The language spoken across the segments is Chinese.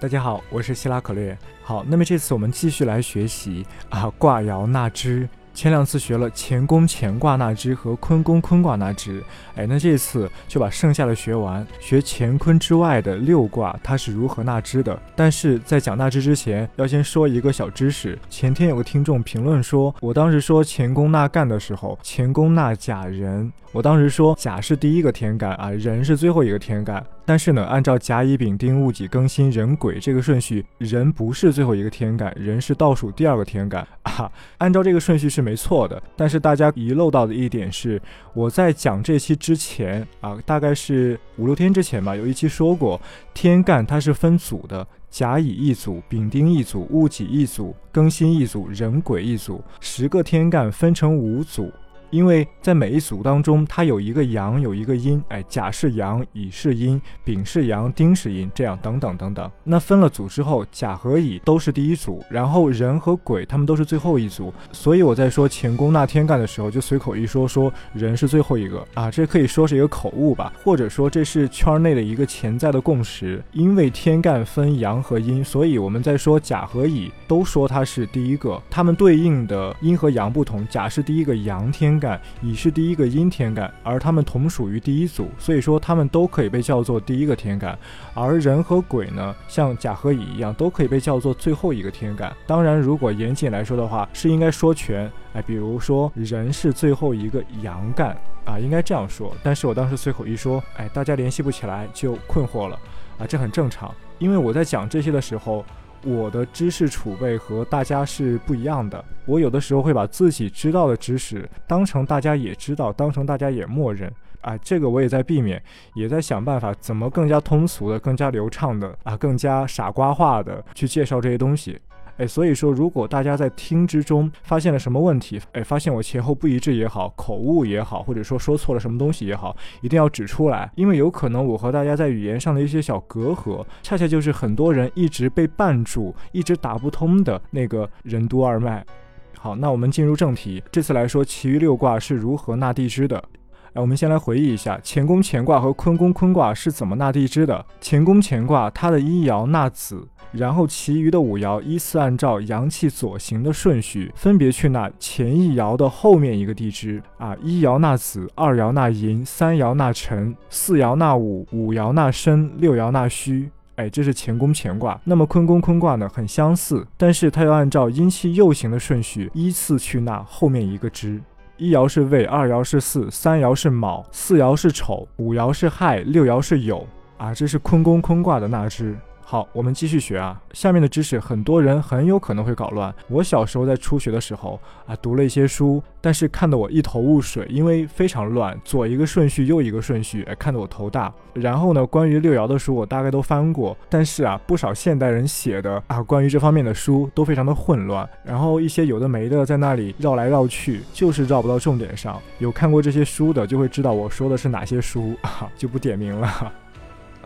大家好，我是希拉可略。好，那么这次我们继续来学习啊挂摇那支。前两次学了乾宫乾卦纳支和坤宫坤卦纳支，哎，那这次就把剩下的学完，学乾坤之外的六卦它是如何纳支的。但是在讲纳支之前，要先说一个小知识。前天有个听众评论说，我当时说乾宫纳干的时候，乾宫纳甲人。我当时说甲是第一个天干啊，人是最后一个天干。但是呢，按照甲乙丙丁戊己庚辛壬癸这个顺序，人不是最后一个天干，人是倒数第二个天干哈。按照这个顺序是没错的。但是大家遗漏到的一点是，我在讲这期之前啊，大概是五六天之前吧，有一期说过，天干它是分组的，甲乙一组，丙丁一组，戊己一组，庚辛一组，壬癸一组，十个天干分成五组。因为在每一组当中，它有一个阳，有一个阴，哎，甲是阳，乙是阴，丙是阳，丁是阴，这样等等等等。那分了组之后，甲和乙都是第一组，然后人和鬼他们都是最后一组。所以我在说乾宫纳天干的时候，就随口一说，说人是最后一个啊，这可以说是一个口误吧，或者说这是圈内的一个潜在的共识。因为天干分阳和阴，所以我们在说甲和乙都说它是第一个，它们对应的阴和阳不同，甲是第一个阳天。感乙是第一个阴天感，而它们同属于第一组，所以说它们都可以被叫做第一个天感。而人和鬼呢，像甲和乙一样，都可以被叫做最后一个天感。当然，如果严谨来说的话，是应该说全。哎，比如说人是最后一个阳干啊，应该这样说。但是我当时随口一说，哎，大家联系不起来就困惑了啊，这很正常，因为我在讲这些的时候。我的知识储备和大家是不一样的，我有的时候会把自己知道的知识当成大家也知道，当成大家也默认，啊，这个我也在避免，也在想办法怎么更加通俗的、更加流畅的啊、更加傻瓜化的去介绍这些东西。哎，所以说，如果大家在听之中发现了什么问题，哎，发现我前后不一致也好，口误也好，或者说说错了什么东西也好，一定要指出来，因为有可能我和大家在语言上的一些小隔阂，恰恰就是很多人一直被绊住、一直打不通的那个任督二脉。好，那我们进入正题，这次来说其余六卦是如何纳地支的。哎，我们先来回忆一下乾宫乾卦和坤宫坤卦是怎么纳地支的。乾宫乾卦它的一爻纳子。然后其余的五爻依次按照阳气左行的顺序，分别去纳前一爻的后面一个地支啊，一爻纳子，二爻纳寅，三爻纳辰，四爻纳午，五爻纳申，六爻纳戌。哎，这是乾宫乾卦。那么坤宫坤卦呢，很相似，但是它要按照阴气右行的顺序，依次去纳后面一个支。一爻是未，二爻是巳，三爻是卯，四爻是丑，五爻是亥，六爻是酉。啊，这是坤宫坤卦的纳支。好，我们继续学啊。下面的知识很多人很有可能会搞乱。我小时候在初学的时候啊，读了一些书，但是看得我一头雾水，因为非常乱，左一个顺序，右一个顺序，哎，看得我头大。然后呢，关于六爻的书我大概都翻过，但是啊，不少现代人写的啊，关于这方面的书都非常的混乱，然后一些有的没的在那里绕来绕去，就是绕不到重点上。有看过这些书的就会知道我说的是哪些书 啊，就不点名了。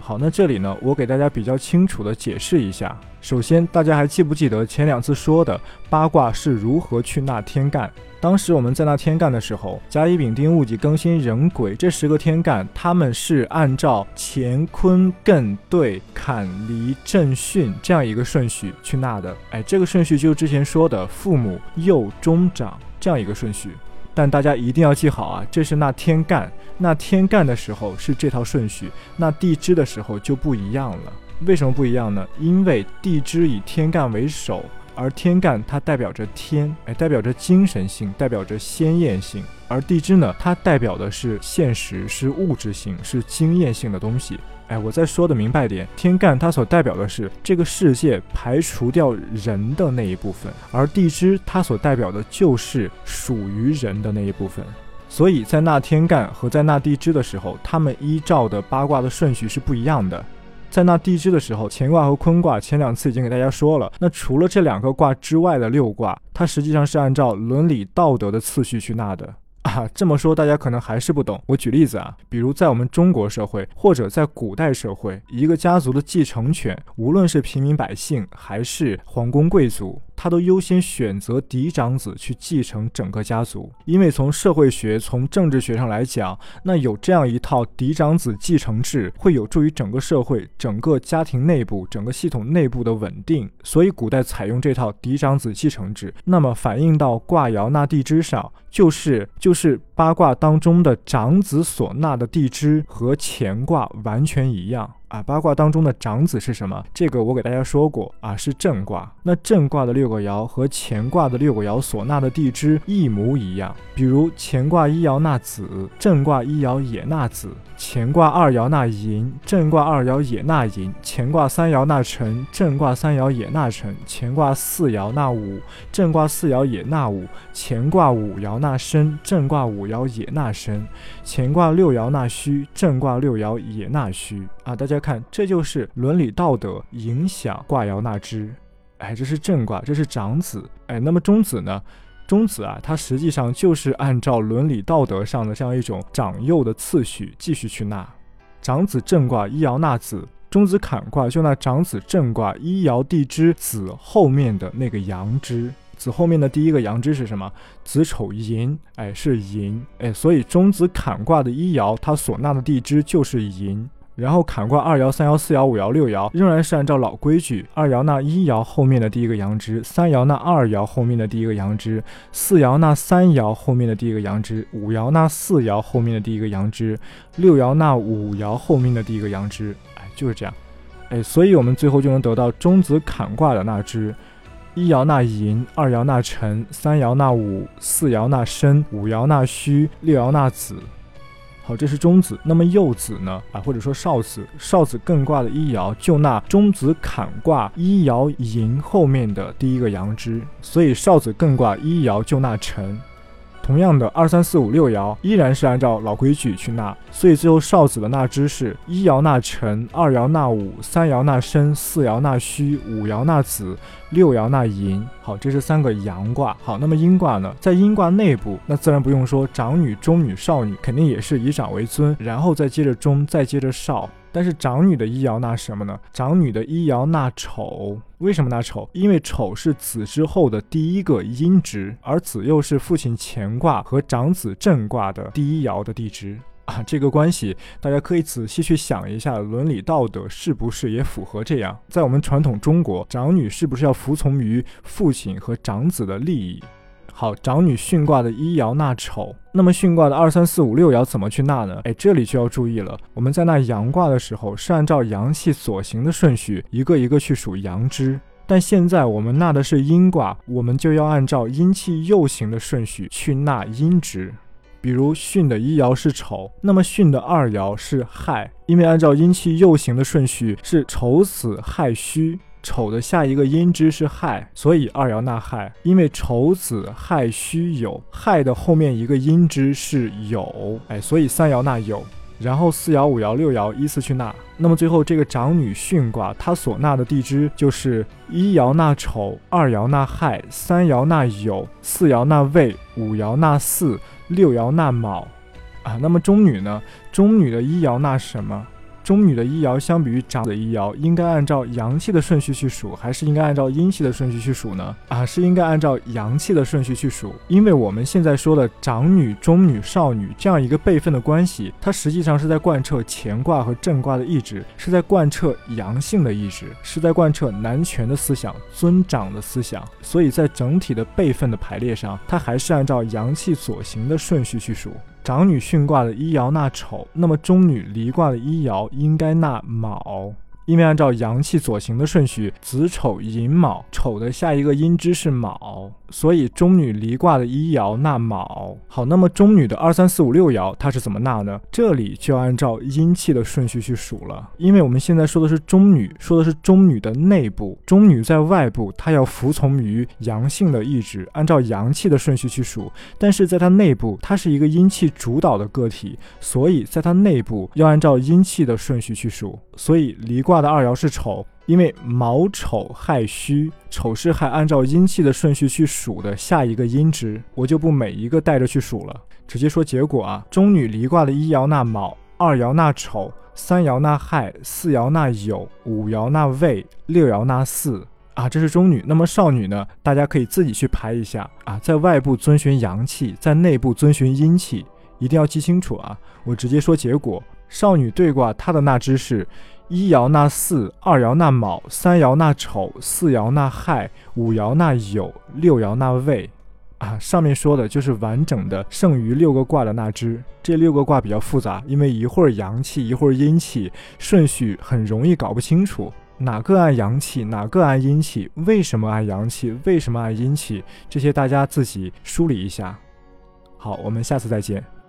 好，那这里呢，我给大家比较清楚的解释一下。首先，大家还记不记得前两次说的八卦是如何去纳天干？当时我们在纳天干的时候，甲乙丙丁戊己庚辛壬癸这十个天干，他们是按照乾坤艮兑坎离震巽这样一个顺序去纳的。哎，这个顺序就是之前说的父母幼中长这样一个顺序。但大家一定要记好啊，这是那天干，那天干的时候是这套顺序，那地支的时候就不一样了。为什么不一样呢？因为地支以天干为首，而天干它代表着天，哎，代表着精神性，代表着鲜艳性；而地支呢，它代表的是现实，是物质性，是经验性的东西。哎，我再说的明白点，天干它所代表的是这个世界排除掉人的那一部分，而地支它所代表的就是属于人的那一部分。所以在纳天干和在纳地支的时候，他们依照的八卦的顺序是不一样的。在纳地支的时候，乾卦和坤卦前两次已经给大家说了。那除了这两个卦之外的六卦，它实际上是按照伦理道德的次序去纳的。啊，这么说大家可能还是不懂。我举例子啊，比如在我们中国社会，或者在古代社会，一个家族的继承权，无论是平民百姓还是皇宫贵族，他都优先选择嫡长子去继承整个家族，因为从社会学、从政治学上来讲，那有这样一套嫡长子继承制，会有助于整个社会、整个家庭内部、整个系统内部的稳定。所以，古代采用这套嫡长子继承制，那么反映到卦爻纳地支上，就是 就是八卦当中的长子所纳的地支和乾卦完全一样。啊，八卦当中的长子是什么？这个我给大家说过啊，是震卦。那震卦的六个爻和乾卦的六个爻所纳的地支一模一样。比如乾卦一爻纳子，震卦一爻也纳子；乾卦二爻纳寅，震卦二爻也纳寅；乾卦三爻纳辰，震卦三爻也纳辰；乾卦四爻纳午，震卦四爻也纳午；乾卦五爻纳申，震卦五爻也纳申；乾卦六爻纳戌，震卦六爻也纳戌。啊，大家看，这就是伦理道德影响卦爻纳支。哎，这是正卦，这是长子。哎，那么中子呢？中子啊，它实际上就是按照伦理道德上的这样一种长幼的次序继续去纳。长子正卦一爻纳子，中子坎卦就纳长子正卦一爻地支子后面的那个阳支。子后面的第一个阳支是什么？子丑寅，哎，是寅。哎，所以中子坎卦的一爻，它所纳的地支就是寅。然后坎卦二爻、三爻、四爻、五爻、六爻仍然是按照老规矩，二爻那一爻后面的第一个阳支，三爻那二爻后面的第一个阳支，四爻那三爻后面的第一个阳支，五爻那四爻后面的第一个阳支，六爻那五爻后面的第一个阳支。哎，就是这样。哎，所以我们最后就能得到中子坎卦的那支：一爻纳寅，二爻纳辰，三爻纳午，四爻纳申，五爻纳戌，六爻纳子。好，这是中子。那么幼子呢？啊，或者说少子，少子艮卦的一爻就纳中子坎卦一爻寅后面的第一个阳支，所以少子艮卦一爻就纳辰。同样的，二三四五六爻依然是按照老规矩去纳，所以最后少子的纳支是一爻纳辰，二爻纳午，三爻纳申，四爻纳戌，五爻纳子，六爻纳寅。好，这是三个阳卦。好，那么阴卦呢？在阴卦内部，那自然不用说，长女、中女、少女肯定也是以长为尊，然后再接着中，再接着少。但是长女的一爻纳什么呢？长女的一爻纳丑，为什么纳丑？因为丑是子之后的第一个阴支，而子又是父亲乾卦和长子震卦的第一爻的地支啊，这个关系大家可以仔细去想一下，伦理道德是不是也符合这样？在我们传统中国，长女是不是要服从于父亲和长子的利益？好，长女巽卦的一爻纳丑，那么巽卦的二三四五六爻怎么去纳呢？哎，这里就要注意了。我们在纳阳卦的时候是按照阳气所行的顺序，一个一个去数阳支。但现在我们纳的是阴卦，我们就要按照阴气右行的顺序去纳阴支。比如巽的一爻是丑，那么巽的二爻是亥，因为按照阴气右行的顺序是丑子亥戌。丑的下一个阴支是亥，所以二爻纳亥。因为丑子亥戌酉，亥的后面一个阴支是酉，哎，所以三爻纳酉。然后四爻、五爻、六爻依次去纳。那么最后这个长女巽卦，它所纳的地支就是一爻纳丑，二爻纳亥，三爻纳酉，四爻纳未，五爻纳巳，六爻纳卯。啊，那么中女呢？中女的一爻纳什么？中女的一爻相比于长的一爻，应该按照阳气的顺序去数，还是应该按照阴气的顺序去数呢？啊，是应该按照阳气的顺序去数，因为我们现在说的长女、中女、少女这样一个辈分的关系，它实际上是在贯彻乾卦和震卦的意志，是在贯彻阳性的意志，是在贯彻男权的思想、尊长的思想，所以在整体的辈分的排列上，它还是按照阳气所行的顺序去数。长女巽卦的一爻纳丑，那么中女离卦的一爻应该纳卯。因为按照阳气左行的顺序，子丑寅卯，丑的下一个阴支是卯，所以中女离卦的一爻纳卯。好，那么中女的二三四五六爻它是怎么纳呢？这里就要按照阴气的顺序去数了。因为我们现在说的是中女，说的是中女的内部，中女在外部，她要服从于阳性的意志，按照阳气的顺序去数。但是在它内部，它是一个阴气主导的个体，所以在它内部要按照阴气的顺序去数。所以离卦。的二爻是丑，因为卯丑亥戌，丑是亥，按照阴气的顺序去数的下一个阴支，我就不每一个带着去数了，直接说结果啊。中女离卦的一爻纳卯，二爻纳丑，三爻纳亥，四爻纳酉，五爻纳未，六爻纳巳。啊，这是中女。那么少女呢？大家可以自己去排一下啊，在外部遵循阳气，在内部遵循阴气，一定要记清楚啊。我直接说结果，少女对卦她的那支是：一爻纳巳，二爻纳卯，三爻纳丑，四爻纳亥，五爻纳酉，六爻纳未。啊，上面说的就是完整的剩余六个卦的那支。这六个卦比较复杂，因为一会儿阳气，一会儿阴气，顺序很容易搞不清楚，哪个按阳气，哪个按阴气，为什么按阳气，为什么按阴气，这些大家自己梳理一下。好，我们下次再见。